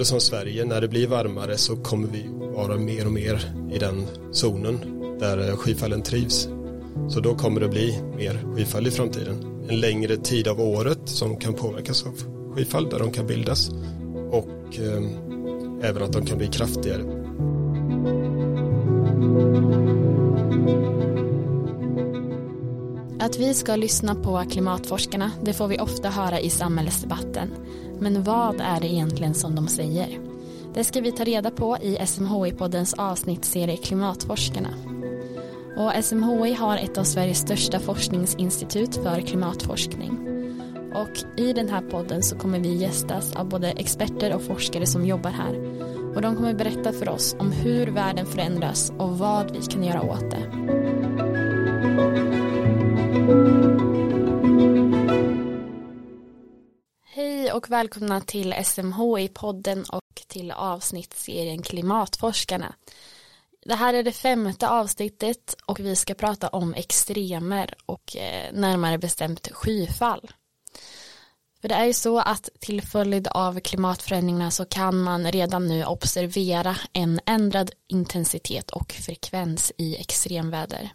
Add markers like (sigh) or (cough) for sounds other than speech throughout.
område som Sverige, när det blir varmare så kommer vi vara mer och mer i den zonen där skyfallen trivs. Så då kommer det bli mer skyfall i framtiden. En längre tid av året som kan påverkas av skyfall där de kan bildas och eh, även att de kan bli kraftigare. Att vi ska lyssna på klimatforskarna, det får vi ofta höra i samhällsdebatten. Men vad är det egentligen som de säger? Det ska vi ta reda på i SMHI-poddens avsnittsserie Klimatforskarna. Och SMHI har ett av Sveriges största forskningsinstitut för klimatforskning. Och i den här podden så kommer vi gästas av både experter och forskare som jobbar här. Och de kommer berätta för oss om hur världen förändras och vad vi kan göra åt det. Hej och välkomna till SMHI-podden och till avsnittsserien Klimatforskarna. Det här är det femte avsnittet och vi ska prata om extremer och eh, närmare bestämt skyfall. För det är ju så att till följd av klimatförändringarna så kan man redan nu observera en ändrad intensitet och frekvens i extremväder.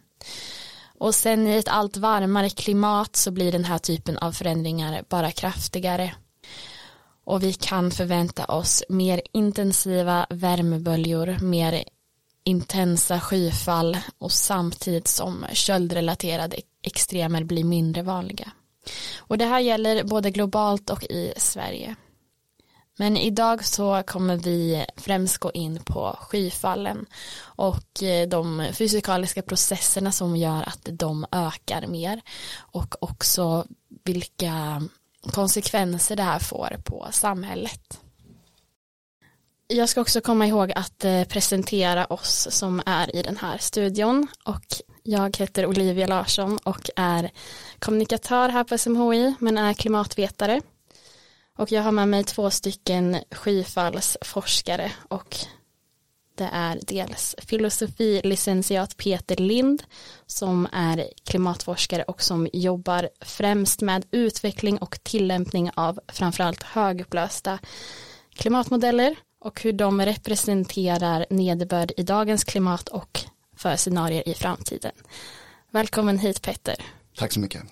Och sen i ett allt varmare klimat så blir den här typen av förändringar bara kraftigare. Och vi kan förvänta oss mer intensiva värmeböljor, mer intensa skyfall och samtidigt som köldrelaterade extremer blir mindre vanliga. Och det här gäller både globalt och i Sverige. Men idag så kommer vi främst gå in på skyfallen och eh, de fysikaliska processerna som gör att de ökar mer och också vilka konsekvenser det här får på samhället. Jag ska också komma ihåg att eh, presentera oss som är i den här studion och jag heter Olivia Larsson och är kommunikatör här på SMHI men är klimatvetare. Och jag har med mig två stycken skyfallsforskare och det är dels filosofilicensiat Peter Lind som är klimatforskare och som jobbar främst med utveckling och tillämpning av framförallt högupplösta klimatmodeller och hur de representerar nederbörd i dagens klimat och för scenarier i framtiden. Välkommen hit Petter. Tack så mycket.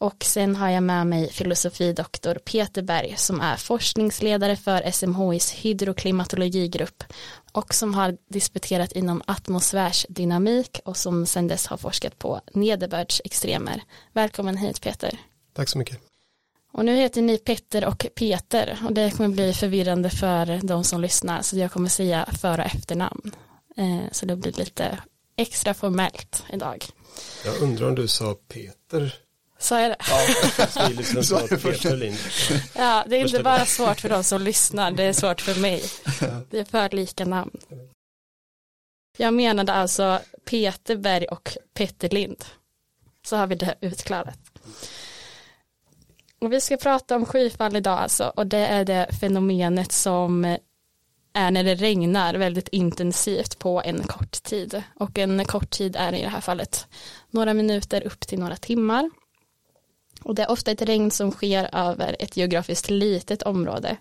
Och sen har jag med mig filosofidoktor Peter Berg som är forskningsledare för SMHIs hydroklimatologigrupp och som har disputerat inom atmosfärsdynamik och som sedan dess har forskat på nederbördsextremer. Välkommen hit Peter. Tack så mycket. Och nu heter ni Petter och Peter och det kommer bli förvirrande för de som lyssnar så jag kommer säga för och efternamn. Eh, så det blir lite extra formellt idag. Jag undrar om du sa Peter Sa jag det? Ja, (laughs) liksom ja, det är inte bara svårt för de som lyssnar, det är svårt för mig. Det är för lika namn. Jag menade alltså Peter Berg och Petter Lind. Så har vi det utklarat. Och vi ska prata om skyfall idag alltså och det är det fenomenet som är när det regnar väldigt intensivt på en kort tid och en kort tid är i det här fallet några minuter upp till några timmar och det är ofta ett regn som sker över ett geografiskt litet område.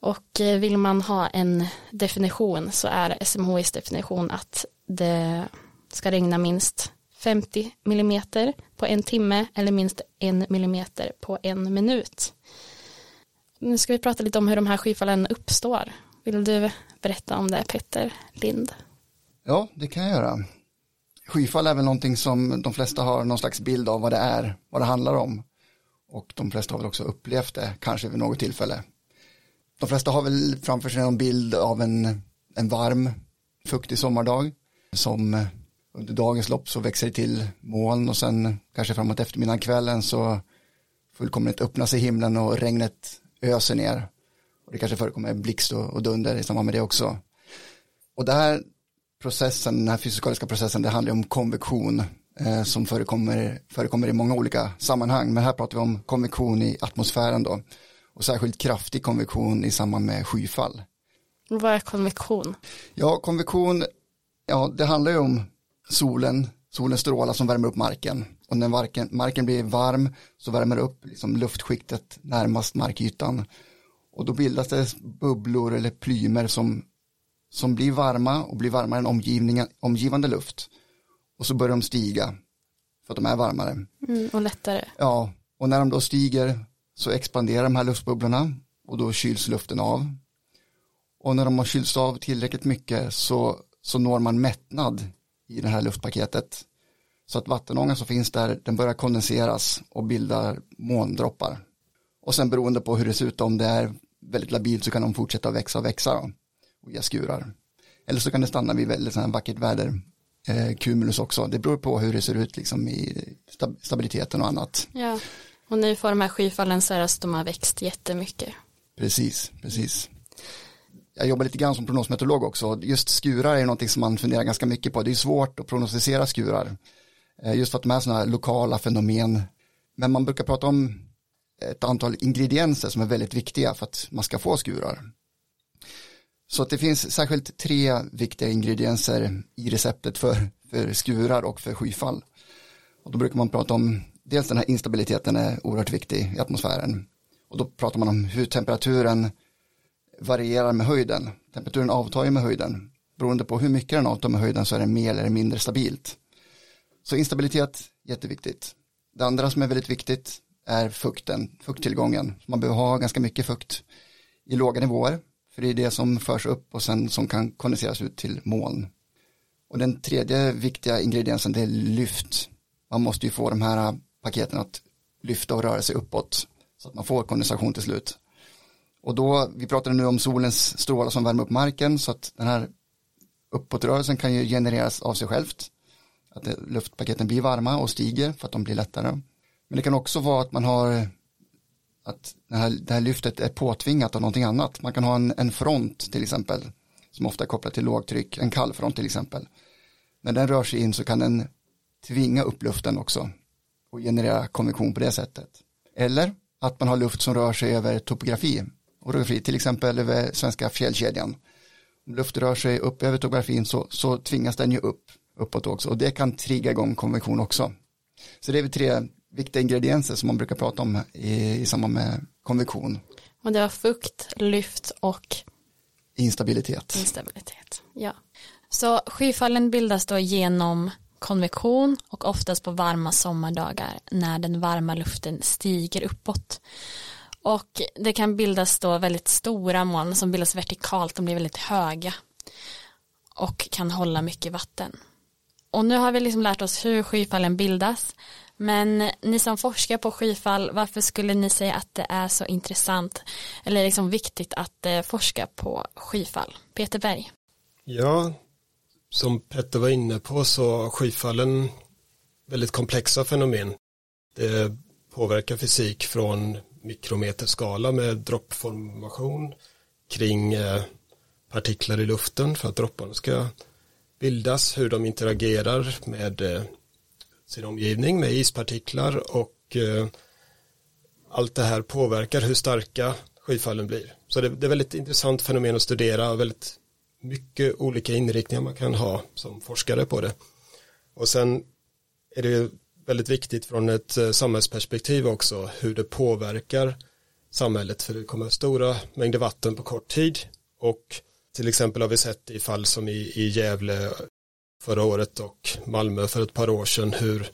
Och eh, vill man ha en definition så är SMHIs definition att det ska regna minst 50 millimeter på en timme eller minst en millimeter på en minut. Nu ska vi prata lite om hur de här skyfallen uppstår. Vill du berätta om det Petter Lind? Ja, det kan jag göra. Skyfall är väl någonting som de flesta har någon slags bild av vad det är, vad det handlar om. Och de flesta har väl också upplevt det, kanske vid något tillfälle. De flesta har väl framför sig någon bild av en, en varm, fuktig sommardag som under dagens lopp så växer det till moln och sen kanske framåt eftermiddagen kvällen så fullkomligt öppnar sig himlen och regnet öser ner. Och det kanske förekommer blixt och, och dunder i samband med det också. Och det här processen, den här fysikaliska processen, det handlar om konvektion eh, som förekommer, förekommer i många olika sammanhang. Men här pratar vi om konvektion i atmosfären då. Och särskilt kraftig konvektion i samband med skyfall. Vad är konvektion? Ja, konvektion, ja det handlar ju om solen, solens strålar som värmer upp marken. Och när marken, marken blir varm så värmer det upp liksom luftskiktet närmast markytan. Och då bildas det bubblor eller plymer som, som blir varma och blir varmare än omgivningen, omgivande luft. Och så börjar de stiga för att de är varmare. Mm, och lättare. Ja, och när de då stiger så expanderar de här luftbubblorna och då kyls luften av. Och när de har kylts av tillräckligt mycket så, så når man mättnad i det här luftpaketet. Så att vattenångan som finns där, den börjar kondenseras och bildar måndroppar. Och sen beroende på hur det ser ut, om det är väldigt labilt så kan de fortsätta växa och växa och ge skurar. Eller så kan det stanna vid väldigt sån vackert väder, eh, cumulus också. Det beror på hur det ser ut liksom i stabiliteten och annat. Ja, och nu får de här skyfallen så det att de har växt jättemycket. Precis, precis. Jag jobbar lite grann som prognosmeteorolog också. Just skurar är någonting som man funderar ganska mycket på. Det är svårt att prognostisera skurar. Eh, just för att de är sådana här lokala fenomen. Men man brukar prata om ett antal ingredienser som är väldigt viktiga för att man ska få skurar. Så att det finns särskilt tre viktiga ingredienser i receptet för, för skurar och för skyfall. Och då brukar man prata om, dels den här instabiliteten är oerhört viktig i atmosfären. Och då pratar man om hur temperaturen varierar med höjden. Temperaturen avtar ju med höjden. Beroende på hur mycket den avtar med höjden så är det mer eller mindre stabilt. Så instabilitet, jätteviktigt. Det andra som är väldigt viktigt är fukten, fukttillgången. Man behöver ha ganska mycket fukt i låga nivåer, för det är det som förs upp och sen som kan kondenseras ut till moln. Och den tredje viktiga ingrediensen det är lyft. Man måste ju få de här paketen att lyfta och röra sig uppåt så att man får kondensation till slut. Och då, vi pratade nu om solens strålar som värmer upp marken så att den här uppåtrörelsen kan ju genereras av sig självt. Att luftpaketen blir varma och stiger för att de blir lättare. Men det kan också vara att man har att det här, det här lyftet är påtvingat av någonting annat. Man kan ha en, en front till exempel som ofta är kopplad till lågtryck, en kallfront till exempel. När den rör sig in så kan den tvinga upp luften också och generera konvektion på det sättet. Eller att man har luft som rör sig över topografi, orografi, till exempel över svenska fjällkedjan. Om luft rör sig upp över topografin så, så tvingas den ju upp uppåt också och det kan trigga igång konvektion också. Så det är väl tre viktiga ingredienser som man brukar prata om i, i samband med konvektion. Och det var fukt, lyft och instabilitet. Instabilitet, ja. Så skyfallen bildas då genom konvektion och oftast på varma sommardagar när den varma luften stiger uppåt. Och det kan bildas då väldigt stora moln som bildas vertikalt, de blir väldigt höga och kan hålla mycket vatten. Och nu har vi liksom lärt oss hur skyfallen bildas men ni som forskar på skyfall, varför skulle ni säga att det är så intressant eller liksom viktigt att eh, forska på skyfall? Peter Berg. Ja, som Petter var inne på så är skyfallen väldigt komplexa fenomen. Det påverkar fysik från mikrometerskala med droppformation kring eh, partiklar i luften för att dropparna ska bildas, hur de interagerar med eh, sin omgivning med ispartiklar och eh, allt det här påverkar hur starka skyfallen blir. Så det, det är väldigt intressant fenomen att studera och väldigt mycket olika inriktningar man kan ha som forskare på det. Och sen är det väldigt viktigt från ett eh, samhällsperspektiv också hur det påverkar samhället för det kommer stora mängder vatten på kort tid och till exempel har vi sett i fall som i, i Gävle förra året och Malmö för ett par år sedan hur,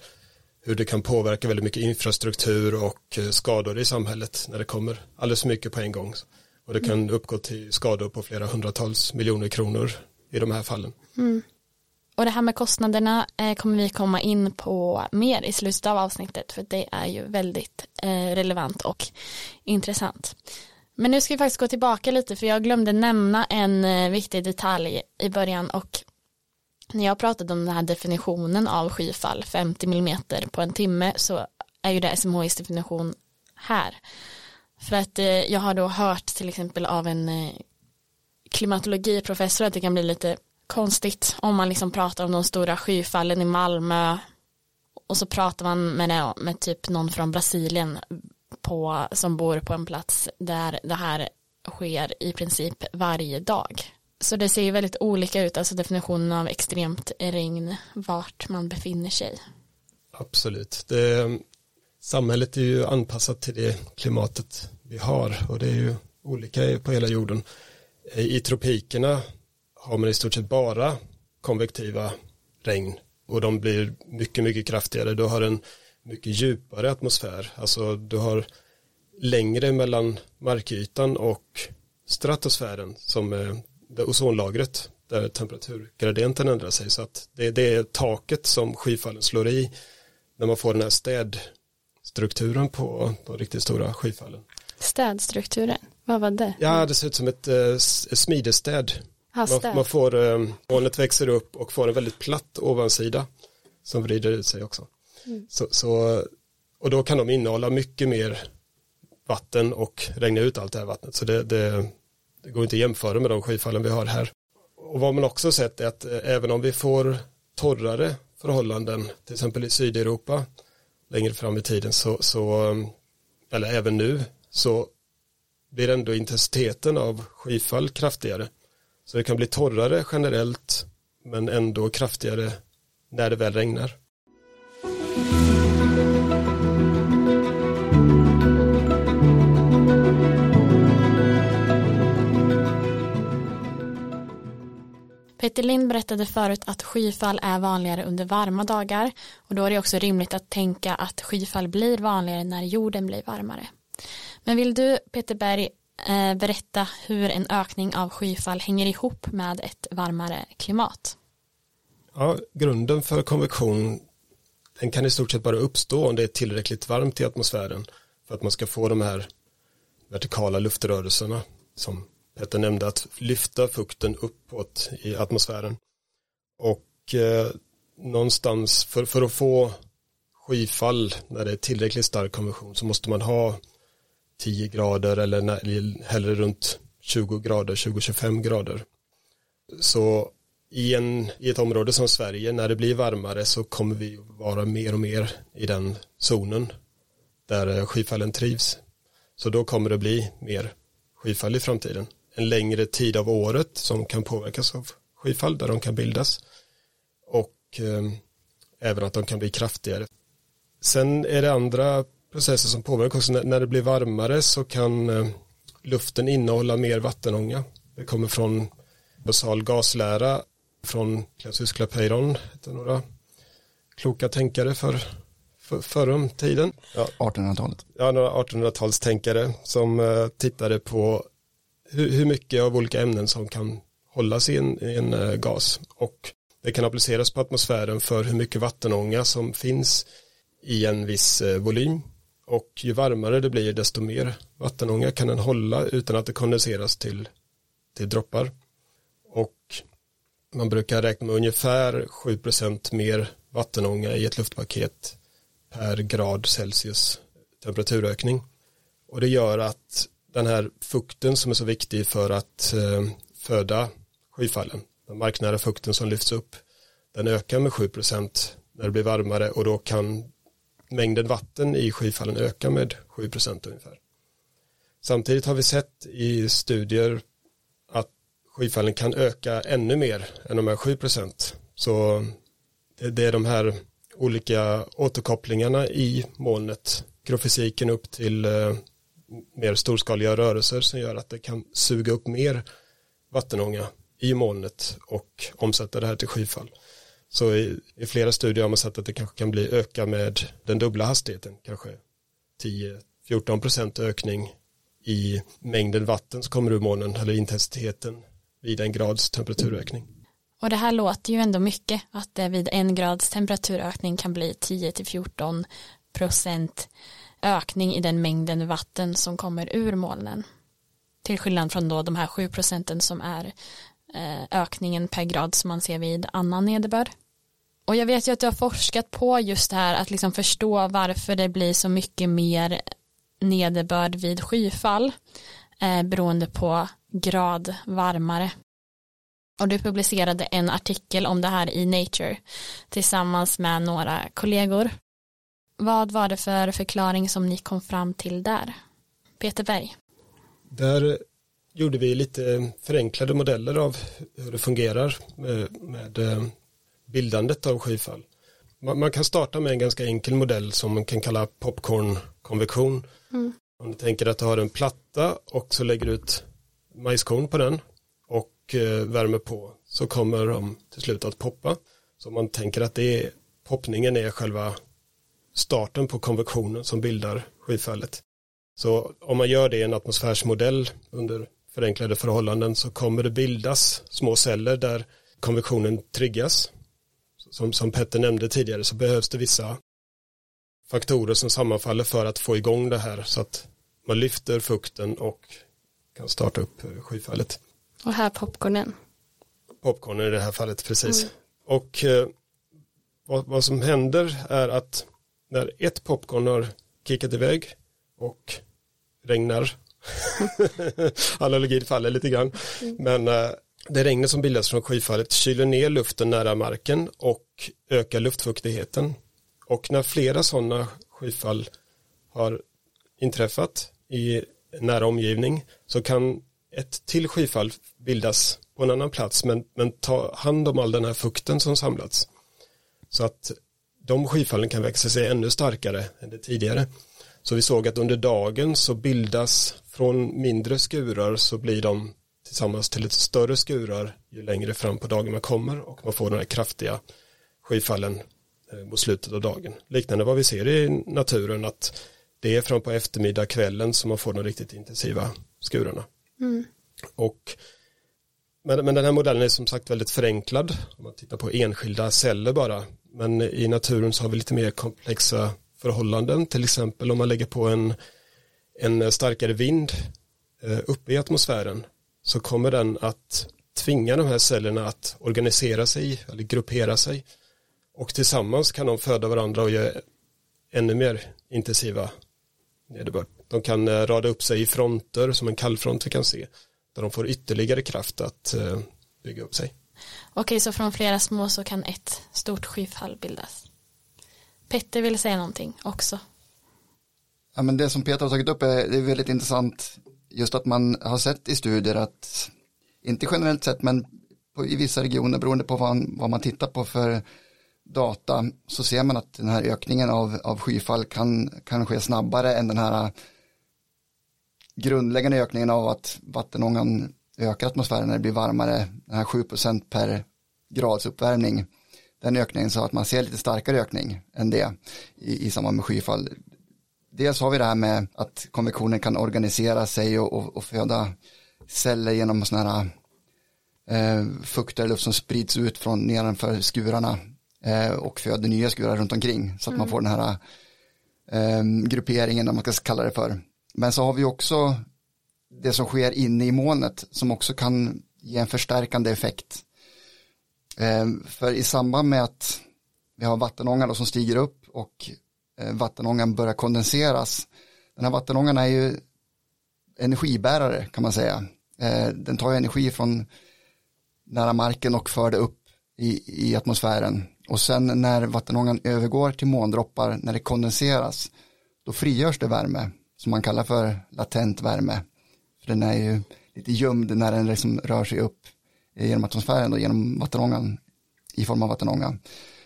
hur det kan påverka väldigt mycket infrastruktur och eh, skador i samhället när det kommer alldeles för mycket på en gång. Och det kan mm. uppgå till skador på flera hundratals miljoner kronor i de här fallen. Mm. Och det här med kostnaderna eh, kommer vi komma in på mer i slutet av avsnittet för det är ju väldigt eh, relevant och intressant. Men nu ska vi faktiskt gå tillbaka lite för jag glömde nämna en viktig detalj i början och när jag pratade om den här definitionen av skyfall 50 mm på en timme så är ju det SMHIs definition här. För att eh, jag har då hört till exempel av en eh, klimatologiprofessor att det kan bli lite konstigt om man liksom pratar om de stora skyfallen i Malmö och så pratar man med, det, med typ någon från Brasilien på, som bor på en plats där det här sker i princip varje dag. Så det ser ju väldigt olika ut, alltså definitionen av extremt regn, vart man befinner sig. Absolut. Det, samhället är ju anpassat till det klimatet vi har och det är ju olika på hela jorden. Eh, I tropikerna har man i stort sett bara konvektiva regn och de blir mycket, mycket kraftigare. Du har en mycket djupare atmosfär, alltså du har längre mellan markytan och stratosfären som eh, är det ozonlagret där temperaturgradienten ändrar sig så att det, det är taket som skyfallen slår i när man får den här städstrukturen på de riktigt stora skyfallen. Städstrukturen, vad var det? Ja, det ser ut som ett eh, smidestäd. Man, man, får, eh, molnet växer upp och får en väldigt platt ovansida som vrider ut sig också. Mm. Så, så, och då kan de innehålla mycket mer vatten och regna ut allt det här vattnet. Så det, det, det går inte att jämföra med de skyfallen vi har här. Och vad man också sett är att eh, även om vi får torrare förhållanden, till exempel i Sydeuropa längre fram i tiden, så, så eh, eller även nu, så blir ändå intensiteten av skyfall kraftigare. Så det kan bli torrare generellt, men ändå kraftigare när det väl regnar. Peter Lind berättade förut att skyfall är vanligare under varma dagar och då är det också rimligt att tänka att skyfall blir vanligare när jorden blir varmare. Men vill du Peter Berg eh, berätta hur en ökning av skyfall hänger ihop med ett varmare klimat? Ja, grunden för konvektion den kan i stort sett bara uppstå om det är tillräckligt varmt i atmosfären för att man ska få de här vertikala luftrörelserna som Petter nämnde att lyfta fukten uppåt i atmosfären. Och eh, någonstans för, för att få skyfall när det är tillräckligt stark konvektion så måste man ha 10 grader eller när, hellre runt 20 grader, 20-25 grader. Så i, en, i ett område som Sverige när det blir varmare så kommer vi vara mer och mer i den zonen där skyfallen trivs. Så då kommer det bli mer skyfall i framtiden en längre tid av året som kan påverkas av skyfall där de kan bildas och eh, även att de kan bli kraftigare. Sen är det andra processer som påverkar också. När, det blir varmare så kan eh, luften innehålla mer vattenånga. Det kommer från basal gaslära från Clausius Clapeyron, några kloka tänkare för, för förr om tiden. Ja. 1800-talet. Ja, några 1800-talstänkare som uh, tittade på hur, hur mycket av olika ämnen som kan hållas i en, i en uh, gas. Och det kan appliceras på atmosfären för hur mycket vattenånga som finns i en viss uh, volym. Och ju varmare det blir desto mer vattenånga kan den hålla utan att det kondenseras till, till droppar. Och man brukar räkna med ungefär 7% mer vattenånga i ett luftpaket per grad Celsius temperaturökning. Och det gör att den här fukten som är så viktig för att eh, föda skyfallen, den marknära fukten som lyfts upp, den ökar med 7 procent när det blir varmare och då kan mängden vatten i skyfallen öka med 7 procent ungefär. Samtidigt har vi sett i studier att skyfallen kan öka ännu mer än de här 7 procent. Så det är de här olika återkopplingarna i molnet, grofysiken upp till eh, mer storskaliga rörelser som gör att det kan suga upp mer vattenånga i molnet och omsätta det här till skyfall. Så i, i, flera studier har man sett att det kanske kan bli öka med den dubbla hastigheten, kanske 10-14 procent ökning i mängden vatten som kommer ur molnen eller intensiteten vid en grads temperaturökning. Och det här låter ju ändå mycket att det vid en grads temperaturökning kan bli 10-14 procent ökning i den mängden vatten som kommer ur molnen. Till skillnad från då de här 7 procenten som är eh, ökningen per grad som man ser vid annan nederbörd. Och jag vet ju att du har forskat på just det här att liksom förstå varför det blir så mycket mer nederbörd vid skyfall eh, beroende på grad varmare. Och du publicerade en artikel om det här i Nature tillsammans med några kollegor. Vad var det för förklaring som ni kom fram till där? Peter Berg. Där gjorde vi lite förenklade modeller av hur det fungerar med, med eh, bildandet av skyfall. Man, man, kan starta med en ganska enkel modell som man kan kalla popcornkonvektion. Mm. Om du tänker att du har en platta och så lägger du ut majskorn på den och eh, värmer på så kommer de till slut att poppa. Så man tänker att det är, poppningen är själva starten på konvektionen som bildar skyfallet. Så om man gör det i en atmosfärsmodell under förenklade förhållanden så kommer det bildas små celler där konvektionen triggas. Som, som Petter nämnde tidigare så behövs det vissa faktorer som sammanfaller för att få igång det här så att man lyfter fukten och kan starta upp skyfallet. Och här popcornen. Popcornen i det här fallet, precis. Mm. Och eh, vad, vad, som händer är att när ett popcorn har kickat iväg och regnar, (laughs) allergin faller lite grann, mm. men eh, det regnet som bildas från skyfallet kyler ner luften nära marken och ökar luftfuktigheten. Och när flera sådana skyfall har inträffat i nära omgivning så kan ett till skyfall bildas på en annan plats men, men ta hand om all den här fukten som samlats. Så att de skyfallen kan växa sig ännu starkare än det tidigare. Så vi såg att under dagen så bildas från mindre skurar så blir de tillsammans till ett större skurar ju längre fram på dagen man kommer och man får den här kraftiga skyfallen eh, mot slutet av dagen. Liknande vad vi ser i naturen att det är fram på eftermiddag kvällen som man får de riktigt intensiva skurarna. Mm. Och men, men den här modellen är som sagt väldigt förenklad om man tittar på enskilda celler bara. Men i naturen så har vi lite mer komplexa förhållanden, till exempel om man lägger på en, en starkare vind eh, uppe i atmosfären så kommer den att tvinga de här cellerna att organisera sig eller gruppera sig och tillsammans kan de föda varandra och göra ännu mer intensiva nederbörd. De kan eh, rada upp sig i fronter som en kallfront vi kan se där de får ytterligare kraft att eh, bygga upp sig. Okej, så från flera små så kan ett stort skyfall bildas. Petter vill säga någonting också. Ja, men det som Peter har tagit upp är, det är väldigt intressant just att man har sett i studier att, inte generellt sett, men på, i vissa regioner beroende på vad, vad, man tittar på för data så ser man att den här ökningen av, av skyfall kan, kan ske snabbare än den här grundläggande ökningen av att vattenångan ökar atmosfären när det blir varmare, den här 7 per grads uppvärmning, den ökningen så att man ser lite starkare ökning än det i, i samband med skyfall. Dels har vi det här med att konvektionen kan organisera sig och, och, och föda celler genom sådana här eh, fukter luft som sprids ut från nedanför skurarna eh, och föder nya skurar runt omkring så att mm. man får den här eh, grupperingen, om man ska kalla det för. Men så har vi också det som sker inne i molnet som också kan ge en förstärkande effekt. Eh, för i samband med att vi har vattenångan som stiger upp och eh, vattenångan börjar kondenseras. Den här vattenångan är ju energibärare kan man säga. Eh, den tar energi från nära marken och för det upp i, i atmosfären. Och sen när vattenångan övergår till måndroppar, när det kondenseras, då frigörs det värme som man kallar för latent värme. För den är ju lite gömd när den liksom rör sig upp eh, genom atmosfären och genom vattenångan i form av vattenånga.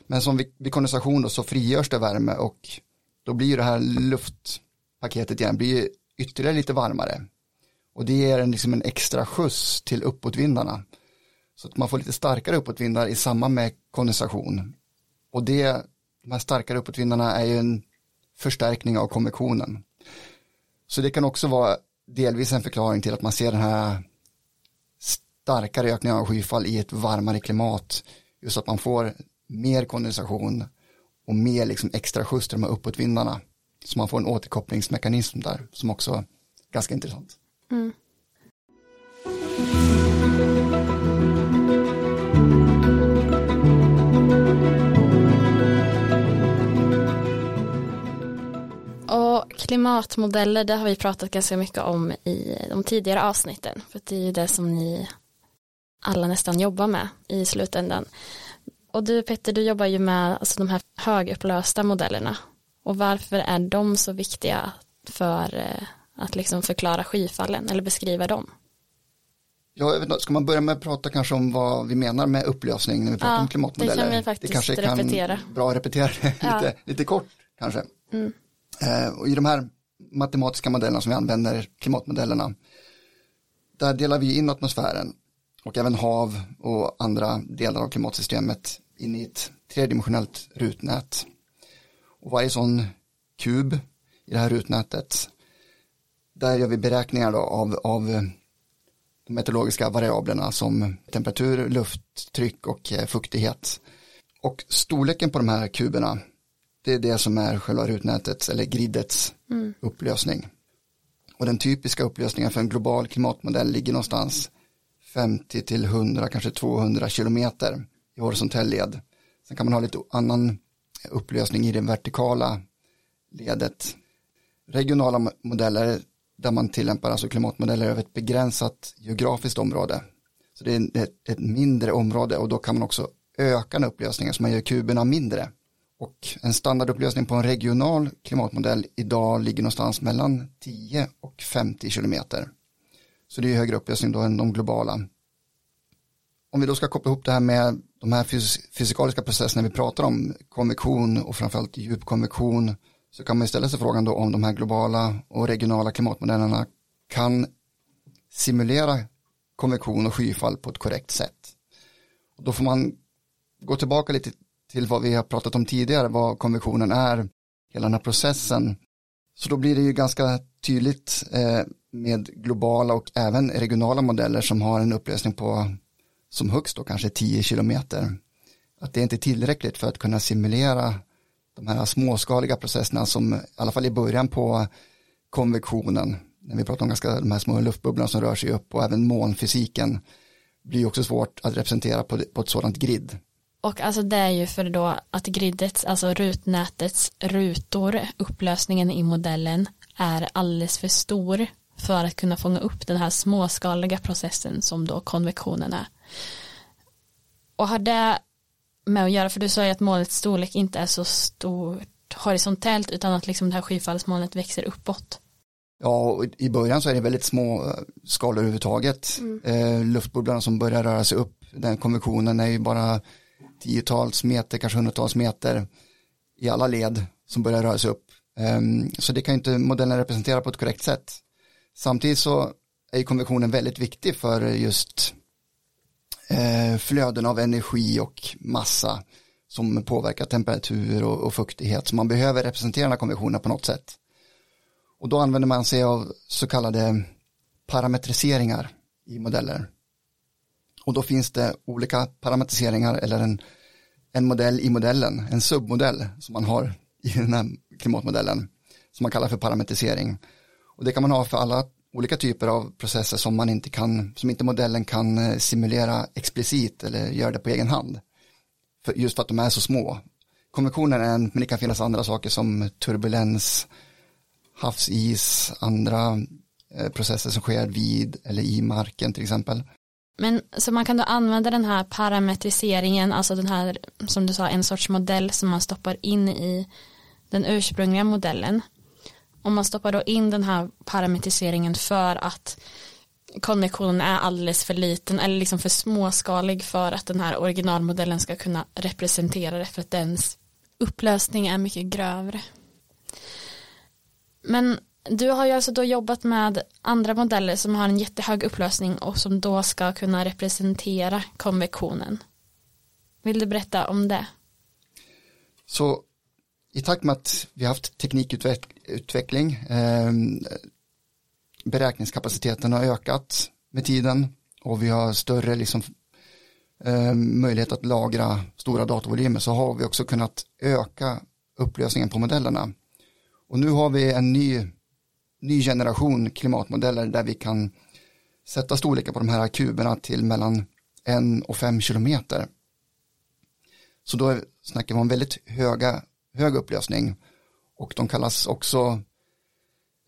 Men som vid, vid kondensation då så frigörs det värme och då blir det här luftpaketet igen blir ytterligare lite varmare. Och det ger en, liksom en extra skjuts till uppåtvindarna. Så att man får lite starkare uppåtvindar i samband med kondensation. Och det, de här starkare uppåtvindarna är ju en förstärkning av konvektionen. Så det kan också vara delvis en förklaring till att man ser den här starkare ökningen av skyfall i ett varmare klimat. Just att man får mer kondensation och mer liksom extra skjuts till de här uppåtvindarna. Så man får en återkopplingsmekanism där som också är ganska intressant. Mm. Klimatmodeller, det har vi pratat ganska mycket om i de tidigare avsnitten. För det är ju det som ni alla nästan jobbar med i slutändan. Och du Petter, du jobbar ju med alltså, de här högupplösta modellerna. Och varför är de så viktiga för eh, att liksom förklara skyfallen eller beskriva dem? Ja, ska man börja med att prata kanske om vad vi menar med upplösning när vi pratar ja, om klimatmodeller? Det kan vi faktiskt det kanske repetera. Kan bra repetera (laughs) det ja. lite, lite kort kanske. Mm. Eh, och I de här matematiska modellerna som vi använder, klimatmodellerna, där delar vi in atmosfären och även hav och andra delar av klimatsystemet in i ett tredimensionellt rutnät. Och varje sån kub i det här rutnätet, där gör vi beräkningar då av, av eh, de meteorologiska variablerna som temperatur, lufttryck och eh, fuktighet. Och storleken på de här kuberna, det är det som är själva rutnätets eller gridets mm. upplösning. Och den typiska upplösningen för en global klimatmodell ligger någonstans 50 till 100, kanske 200 kilometer i horisontell led. Sen kan man ha lite annan upplösning i det vertikala ledet. Regionala modeller där man tillämpar alltså klimatmodeller över ett begränsat geografiskt område. Så det är ett, mindre område och då kan man också öka den upplösningen så man gör kuberna mindre. Och en standardupplösning på en regional klimatmodell idag ligger någonstans mellan 10 och 50 kilometer. Så det är högre upplösning då än de globala. Om vi då ska koppla ihop det här med de här fysikaliska processerna vi pratar om, konvektion och framförallt djupkonvektion, så kan man ställa sig frågan då om de här globala och regionala klimatmodellerna kan simulera konvektion och skyfall på ett korrekt sätt. Och då får man gå tillbaka lite till vad vi har pratat om tidigare, vad konventionen är, hela den här processen. Så då blir det ju ganska tydligt eh, med globala och även regionala modeller som har en upplösning på som högst då kanske 10 kilometer. Att det är inte tillräckligt för att kunna simulera de här småskaliga processerna som i alla fall i början på konvektionen, när vi pratar om ganska de här små luftbubblorna som rör sig upp och även månfysiken blir också svårt att representera på, på ett sådant grid. Och alltså det är ju för då att gridets, alltså rutnätets rutor, upplösningen i modellen är alldeles för stor för att kunna fånga upp den här småskaliga processen som då konvektionen är. Och har det med att göra, för du sa ju att målets storlek inte är så stort horisontellt utan att liksom det här skyfallsmolnet växer uppåt. Ja, i början så är det väldigt små eh, skalor överhuvudtaget. Mm. Eh, luftbubblarna som börjar röra sig upp, den konvektionen är ju bara tiotals meter, kanske hundratals meter i alla led som börjar röra sig upp. Ehm, så det kan inte modellen representera på ett korrekt sätt. Samtidigt så är konvektionen väldigt viktig för just eh, flöden av energi och massa som påverkar temperatur och, och fuktighet. Så man behöver representera den här konvektionen på något sätt. Och då använder man sig av så kallade parametriseringar i modeller. Och då finns det olika parametriseringar eller en, en modell i modellen, en submodell som man har i den här klimatmodellen som man kallar för parametrisering. Och det kan man ha för alla olika typer av processer som man inte kan, som inte modellen kan eh, simulera explicit eller göra det på egen hand. För, just för att de är så små. Konventionen är en, men det kan finnas andra saker som turbulens, havsis, andra eh, processer som sker vid eller i marken till exempel. Men så man kan då använda den här parametriseringen, alltså den här som du sa en sorts modell som man stoppar in i den ursprungliga modellen om man stoppar då in den här parametriseringen för att konvektionen är alldeles för liten eller liksom för småskalig för att den här originalmodellen ska kunna representera det för att dens upplösning är mycket grövre. Men du har ju alltså då jobbat med andra modeller som har en jättehög upplösning och som då ska kunna representera konvektionen. Vill du berätta om det? Så i takt med att vi haft teknikutveckling, eh, beräkningskapaciteten har ökat med tiden och vi har större liksom, eh, möjlighet att lagra stora datavolymer så har vi också kunnat öka upplösningen på modellerna. Och nu har vi en ny, ny generation klimatmodeller där vi kan sätta storleken på de här kuberna till mellan en och fem kilometer. Så då snackar vi om väldigt höga hög upplösning och de kallas också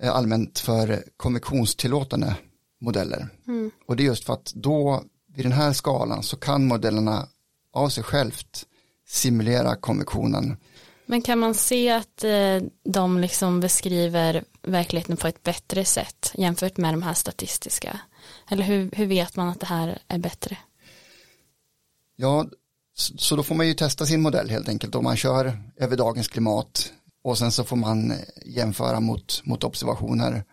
eh, allmänt för konvektionstillåtande modeller. Mm. Och det är just för att då vid den här skalan så kan modellerna av sig självt simulera konvektionen. Men kan man se att eh, de liksom beskriver verkligheten på ett bättre sätt jämfört med de här statistiska? Eller hur, hur vet man att det här är bättre? Ja, så då får man ju testa sin modell helt enkelt om man kör över dagens klimat och sen så får man eh, jämföra mot, mot observationer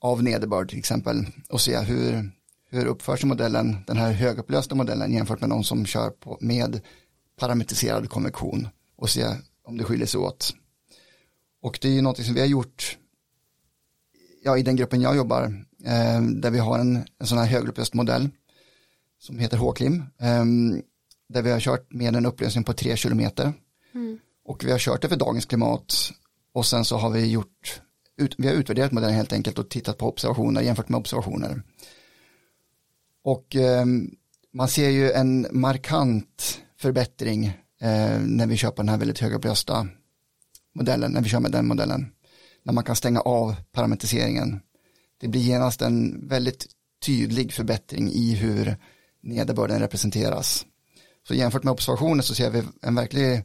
av nederbörd till exempel och se hur, hur uppför sig modellen, den här högupplösta modellen jämfört med de som kör på, med parametriserad konvektion och se om det skiljer sig åt. Och det är ju något som vi har gjort ja, i den gruppen jag jobbar eh, där vi har en, en sån här högupplöst modell som heter H-klim eh, där vi har kört med en upplösning på tre kilometer mm. och vi har kört det för dagens klimat och sen så har vi gjort ut, vi har utvärderat modellen helt enkelt och tittat på observationer jämfört med observationer och eh, man ser ju en markant förbättring eh, när vi köper den här väldigt högupplösta modellen, när vi kör med den modellen. När man kan stänga av parametriseringen. Det blir genast en väldigt tydlig förbättring i hur nederbörden representeras. Så jämfört med observationer så ser vi en verklig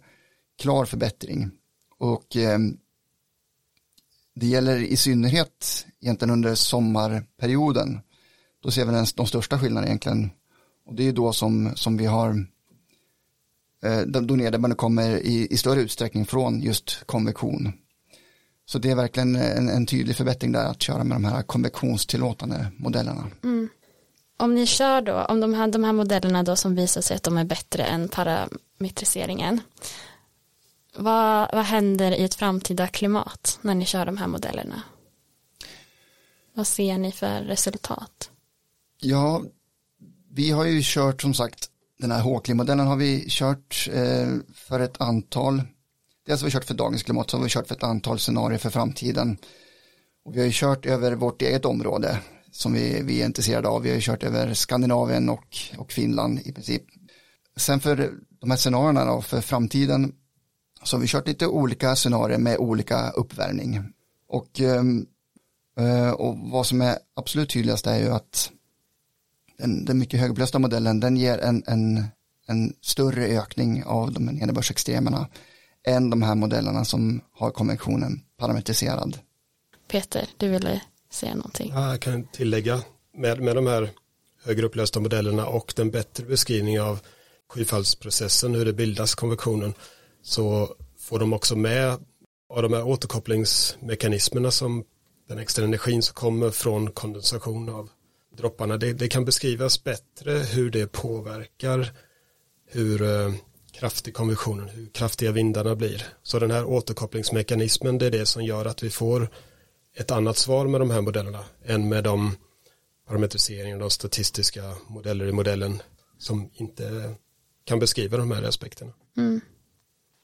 klar förbättring. Och eh, det gäller i synnerhet egentligen under sommarperioden. Då ser vi den, de största skillnaderna egentligen. Och det är då som, som vi har Eh, nederbörden kommer i, i större utsträckning från just konvektion. Så det är verkligen en, en, tydlig förbättring där att köra med de här konvektionstillåtande modellerna. Mm. Om ni kör då, om de här, de här modellerna då som visar sig att de är bättre än parametriseringen, vad, vad händer i ett framtida klimat när ni kör de här modellerna? Vad ser ni för resultat? Ja, vi har ju kört som sagt den här Håkli-modellen har vi kört eh, för ett antal, dels har vi kört för dagens klimat, så har vi kört för ett antal scenarier för framtiden. Och vi har ju kört över vårt eget område som vi, vi är intresserade av. Vi har ju kört över Skandinavien och, och Finland i princip. Sen för de här scenarierna då, för framtiden så har vi kört lite olika scenarier med olika uppvärmning. Och, ehm, eh, och vad som är absolut tydligast är ju att den, den mycket högupplösta modellen den ger en, en, en större ökning av de nederbördsextremerna än de här modellerna som har konventionen parametriserad. Peter, du ville säga någonting? Ja, jag kan tillägga med, med de här högre upplösta modellerna och den bättre beskrivning av skyfallsprocessen, hur det bildas konvektionen, så får de också med av de här återkopplingsmekanismerna som den extra energin som kommer från kondensation av dropparna. Det, det, kan beskrivas bättre hur det påverkar hur eh, kraftig konvektionen, hur kraftiga vindarna blir. Så den här återkopplingsmekanismen det är det som gör att vi får ett annat svar med de här modellerna än med de parametriseringar och statistiska modeller i modellen som inte kan beskriva de här aspekterna. Mm.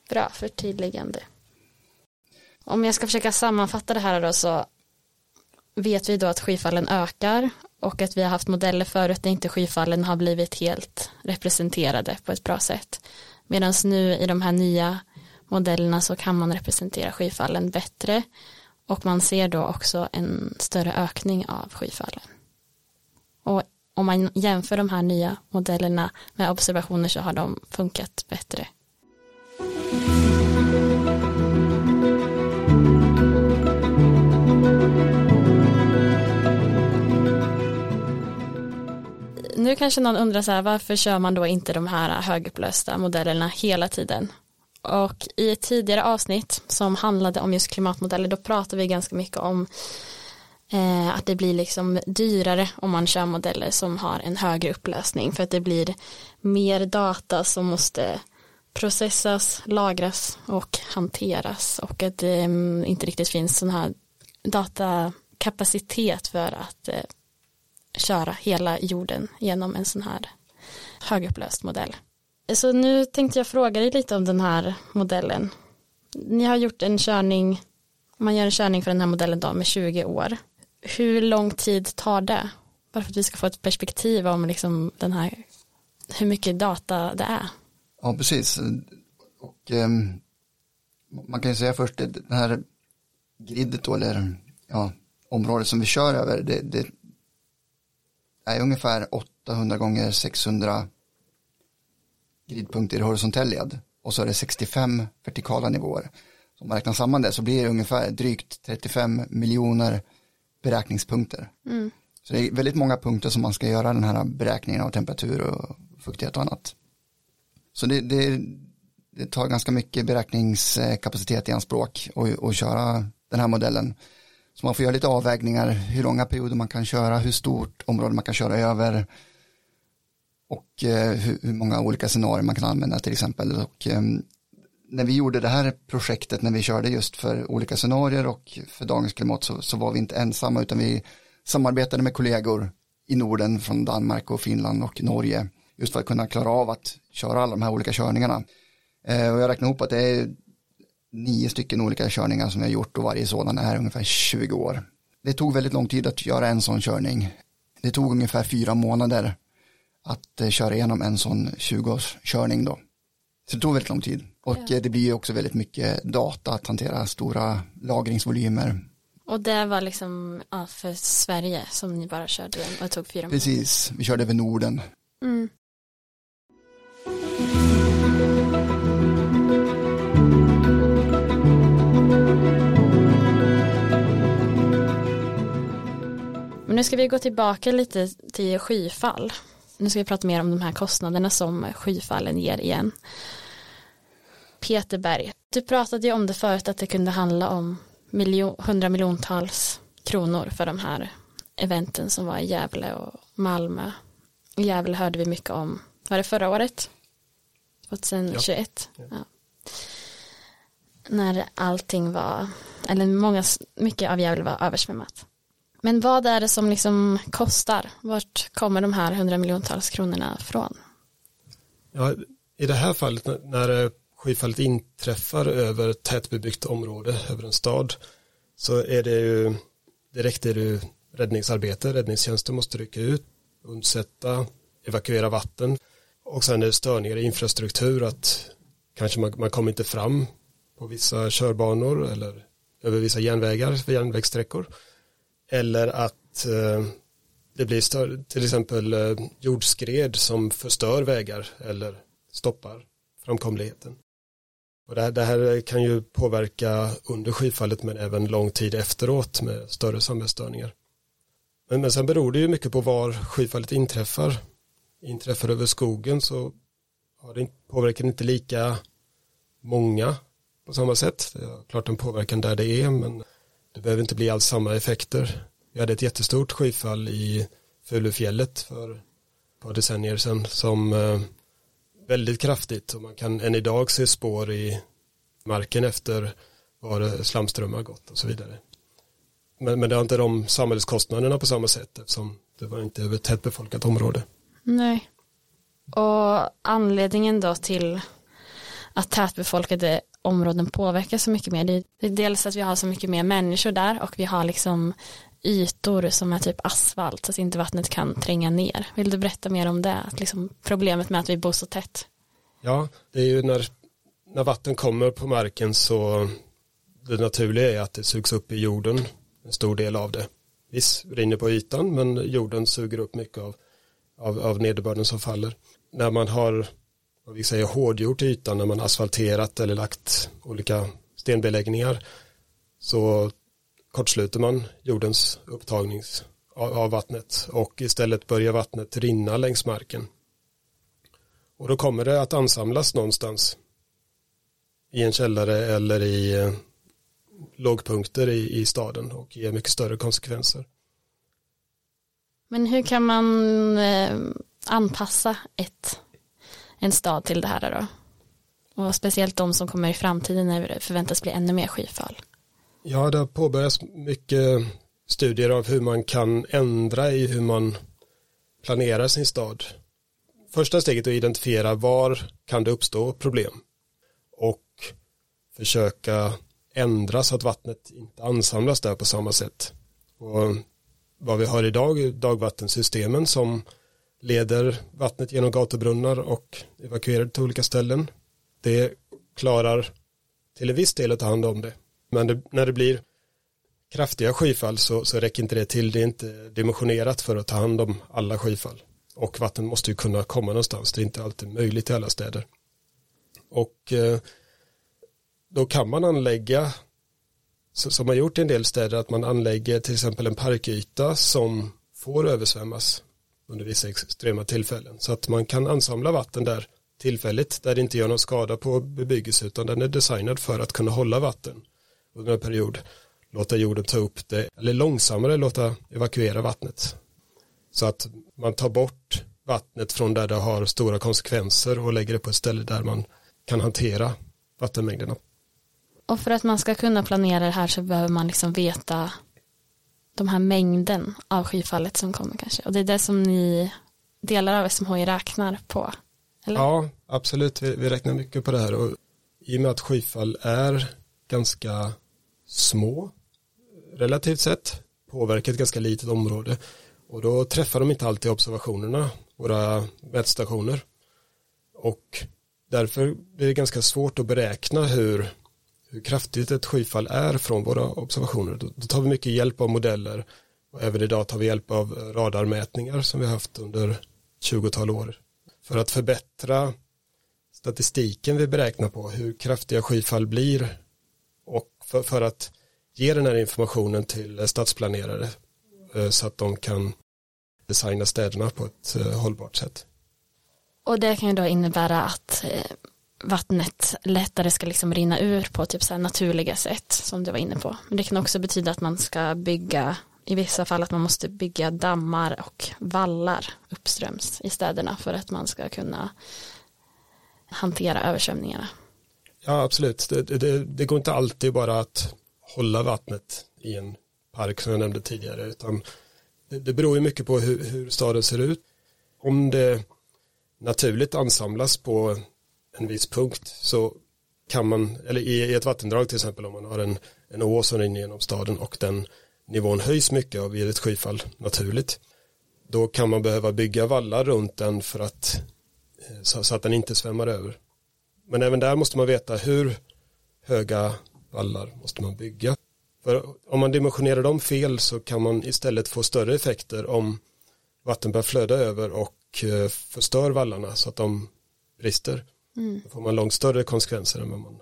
Bra förtydligande. Om jag ska försöka sammanfatta det här då så vet vi då att skifallen ökar och att vi har haft modeller förut där inte skyfallen har blivit helt representerade på ett bra sätt. Medan nu i de här nya modellerna så kan man representera skyfallen bättre och man ser då också en större ökning av skyfallen. Och om man jämför de här nya modellerna med observationer så har de funkat bättre. Nu kanske någon undrar så här, varför kör man då inte de här högupplösta modellerna hela tiden? Och i ett tidigare avsnitt som handlade om just klimatmodeller, då pratade vi ganska mycket om eh, att det blir liksom dyrare om man kör modeller som har en högre upplösning för att det blir mer data som måste processas, lagras och hanteras och att det inte riktigt finns sån här datakapacitet för att eh, köra hela jorden genom en sån här högupplöst modell. Så nu tänkte jag fråga dig lite om den här modellen. Ni har gjort en körning, man gör en körning för den här modellen då med 20 år. Hur lång tid tar det? Bara för att vi ska få ett perspektiv om liksom den här, hur mycket data det är. Ja, precis. Och um, man kan ju säga först, det här gridet då, eller ja, området som vi kör över, det, det är ungefär 800 gånger 600 gridpunkter i horisontell led och så är det 65 vertikala nivåer. Så om man räknar samman det så blir det ungefär drygt 35 miljoner beräkningspunkter. Mm. Så det är väldigt många punkter som man ska göra den här beräkningen av temperatur och fuktighet och annat. Så det, det, det tar ganska mycket beräkningskapacitet i anspråk och, och köra den här modellen. Så man får göra lite avvägningar, hur långa perioder man kan köra, hur stort område man kan köra över och eh, hur, hur, många olika scenarier man kan använda till exempel. Och, eh, när vi gjorde det här projektet, när vi körde just för olika scenarier och för dagens klimat så, så var vi inte ensamma utan vi samarbetade med kollegor i Norden från Danmark och Finland och Norge just för att kunna klara av att köra alla de här olika körningarna. Eh, och jag räknar ihop att det är nio stycken olika körningar som vi har gjort och varje sådan är ungefär 20 år. Det tog väldigt lång tid att göra en sån körning. Det tog ungefär fyra månader att eh, köra igenom en sån 20-årskörning då. Så det tog väldigt lång tid. Och ja. Eh, det blir också väldigt mycket data att hantera stora lagringsvolymer. Och det var liksom ja, för Sverige som ni bara körde och det tog fyra månader. Precis, vi körde över Norden. Mm. Men nu ska vi gå tillbaka lite till skyfall. Nu ska vi prata mer om de här kostnaderna som skyfallen ger igen. Peter Berg, du pratade ju om det förut att det kunde handla om miljon, hundra miljontals kronor för de här eventen som var i Gävle och Malmö. I Gävle hörde vi mycket om, var det förra året? 2021? Ja. Ja. När allting var, eller många, mycket av Gävle var översvämmat. Men vad är det som liksom kostar? Vart kommer de här hundra miljontals kronorna från? Ja, I det här fallet när skyfallet inträffar över tätbebyggt område, över en stad, så är det ju direkt är det ju räddningsarbete, räddningstjänsten måste rycka ut, undsätta, evakuera vatten och sen är det störningar i infrastruktur att kanske man, man kommer inte fram på vissa körbanor eller över vissa järnvägar järnvägssträckor eller att eh, det blir större, till exempel eh, jordskred som förstör vägar eller stoppar framkomligheten. Och det, här, det här kan ju påverka under skyfallet men även lång tid efteråt med större samhällsstörningar. Men, men sen beror det ju mycket på var skyfallet inträffar. Inträffar över skogen så har det, påverkar inte lika många på samma sätt. Det är klart en påverkan där det är men det behöver inte bli alls samma effekter. Vi hade ett jättestort skyfall i Fulufjället för ett par decennier sedan som eh, väldigt kraftigt och man kan än idag se spår i marken efter var slamströmmar gått och så vidare. Men, men det har inte de samhällskostnaderna på samma sätt eftersom det var inte över ett tättbefolkat område. Nej. Och anledningen då till att tätbefolkade områden påverkas så mycket mer. Det är dels att vi har så mycket mer människor där och vi har liksom ytor som är typ asfalt så att inte vattnet kan tränga ner. Vill du berätta mer om det? Att liksom problemet med att vi bor så tätt. Ja, det är ju när, när vatten kommer på marken så det naturliga är att det sugs upp i jorden, en stor del av det. Visst rinner på ytan men jorden suger upp mycket av, av, av nederbörden som faller. När man har vad vi säger hårdgjort ytan, när man asfalterat eller lagt olika stenbeläggningar så kortsluter man jordens upptagning av vattnet och istället börjar vattnet rinna längs marken. Och då kommer det att ansamlas någonstans i en källare eller i eh, lågpunkter i, i staden och ge mycket större konsekvenser. Men hur kan man eh, anpassa ett, en stad till det här då? Och speciellt de som kommer i framtiden när det förväntas bli ännu mer skyfall. Ja, det har påbörjats mycket studier av hur man kan ändra i hur man planerar sin stad. Första steget är att identifiera var kan det uppstå problem och försöka ändra så att vattnet inte ansamlas där på samma sätt. Och vad vi har idag är dagvattensystemen som leder vattnet genom gatubrunnar och evakuerar till olika ställen. Det klarar till en viss del att ta hand om det. Men det, när det blir kraftiga skyfall så, så räcker inte det till. Det är inte dimensionerat för att ta hand om alla skyfall. Och vatten måste ju kunna komma någonstans. Det är inte alltid möjligt i alla städer. Och eh, då kan man anlägga, som man gjort i en del städer, att man anlägger till exempel en parkyta som får översvämmas under vissa extrema tillfällen. Så att man kan ansamla vatten där tillfälligt där det inte gör någon skada på bebyggelse utan den är designad för att kunna hålla vatten under en period. Låta jorden ta upp det eller långsammare låta evakuera vattnet. Så att man tar bort vattnet från där det har stora konsekvenser och lägger det på ett ställe där man kan hantera vattenmängderna. Och för att man ska kunna planera det här så behöver man liksom veta de här mängden av skyfallet som kommer kanske. Och det är det som ni delar av SMHI räknar på. Eller? Ja, absolut. Vi, vi räknar mycket på det här. Och I och med att skyfall är ganska små relativt sett påverkar ett ganska litet område och då träffar de inte alltid observationerna, våra mätstationer. Och därför blir det ganska svårt att beräkna hur, hur kraftigt ett skyfall är från våra observationer. Då, då tar vi mycket hjälp av modeller och även idag tar vi hjälp av radarmätningar som vi har haft under 20-tal år. För att förbättra statistiken vi beräknar på hur kraftiga skyfall blir och för, för att ge den här informationen till stadsplanerare eh, så att de kan designa städerna på ett eh, hållbart sätt. Och det kan ju då innebära att eh, vattnet lättare ska liksom rinna ur på typ så naturliga sätt som du var inne på. Men det kan också betyda att man ska bygga i vissa fall att man måste bygga dammar och vallar uppströms i städerna för att man ska kunna hantera översvämningarna. Ja, absolut. Det, det, det går inte alltid bara att hålla vattnet i en park som jag nämnde tidigare, utan det, det beror ju mycket på hur, hur staden ser ut. Om det naturligt ansamlas på en viss punkt så kan man, eller i, ett vattendrag till exempel om man har en, en å som rinner genom staden och den nivån höjs mycket och blir ett skyfall naturligt då kan man behöva bygga vallar runt den för att eh, så, så, att den inte svämmar över. Men även där måste man veta hur höga vallar måste man bygga. För om man dimensionerar dem fel så kan man istället få större effekter om vatten börjar flöda över och eh, förstör vallarna så att de brister. Mm. Då får man långt större konsekvenser än vad man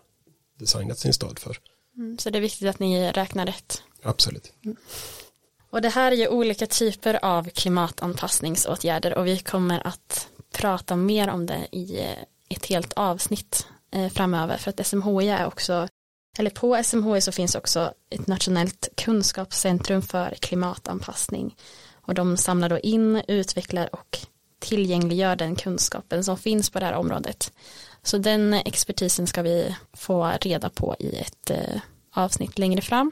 designat sin stad för. Mm, så det är viktigt att ni räknar rätt. Absolut. Mm. Och det här är ju olika typer av klimatanpassningsåtgärder och vi kommer att prata mer om det i eh, ett helt avsnitt eh, framöver för att SMHI är också eller på SMHI så finns också ett nationellt kunskapscentrum för klimatanpassning och de samlar då in, utvecklar och tillgängliggör den kunskapen som finns på det här området. Så den expertisen ska vi få reda på i ett eh, avsnitt längre fram.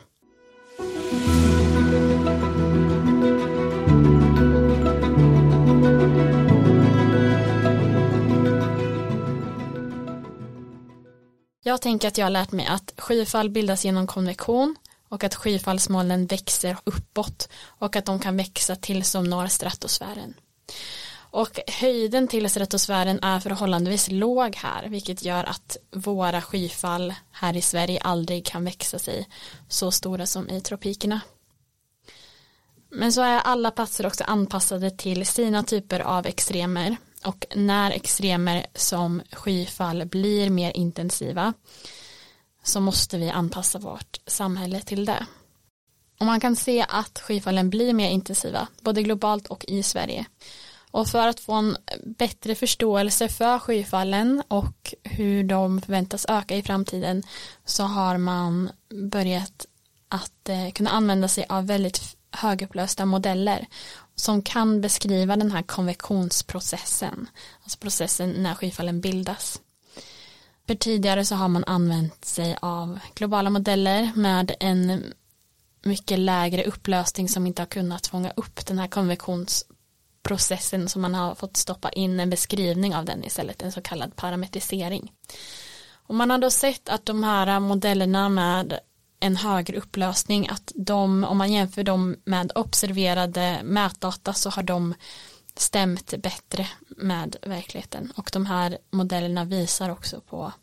Jag tänker att jag har lärt mig att skyfall bildas genom konvektion och att skyfallsmolnen växer uppåt och att de kan växa till som når stratosfären. Och höjden till stratosfären är förhållandevis låg här vilket gör att våra skyfall här i Sverige aldrig kan växa sig så stora som i tropikerna. Men så är alla platser också anpassade till sina typer av extremer och när extremer som skyfall blir mer intensiva så måste vi anpassa vårt samhälle till det. Och man kan se att skyfallen blir mer intensiva, både globalt och i Sverige. Och för att få en bättre förståelse för skyfallen och hur de förväntas öka i framtiden så har man börjat att eh, kunna använda sig av väldigt högupplösta modeller som kan beskriva den här konvektionsprocessen, alltså processen när skyfallen bildas. För tidigare så har man använt sig av globala modeller med en mycket lägre upplösning som inte har kunnat fånga upp den här konvektionsprocessen processen som man har fått stoppa in en beskrivning av den istället, en så kallad parametrisering. Och man har då sett att de här modellerna med en högre upplösning att de, om man jämför dem med observerade mätdata så har de stämt bättre med verkligheten och de här modellerna visar också på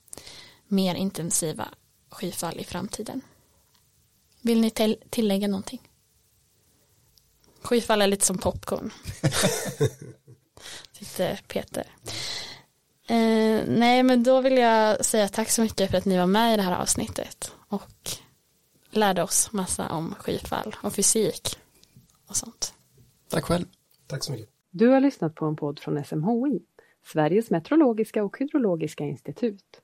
mer intensiva skyfall i framtiden. Vill ni tillägga någonting? Skyfall är lite som popcorn. (laughs) Tyckte Peter. Eh, nej men då vill jag säga tack så mycket för att ni var med i det här avsnittet och lärde oss massa om skyfall och fysik och sånt. Tack själv. Tack så mycket. Du har lyssnat på en podd från SMHI. Sveriges meteorologiska och hydrologiska institut.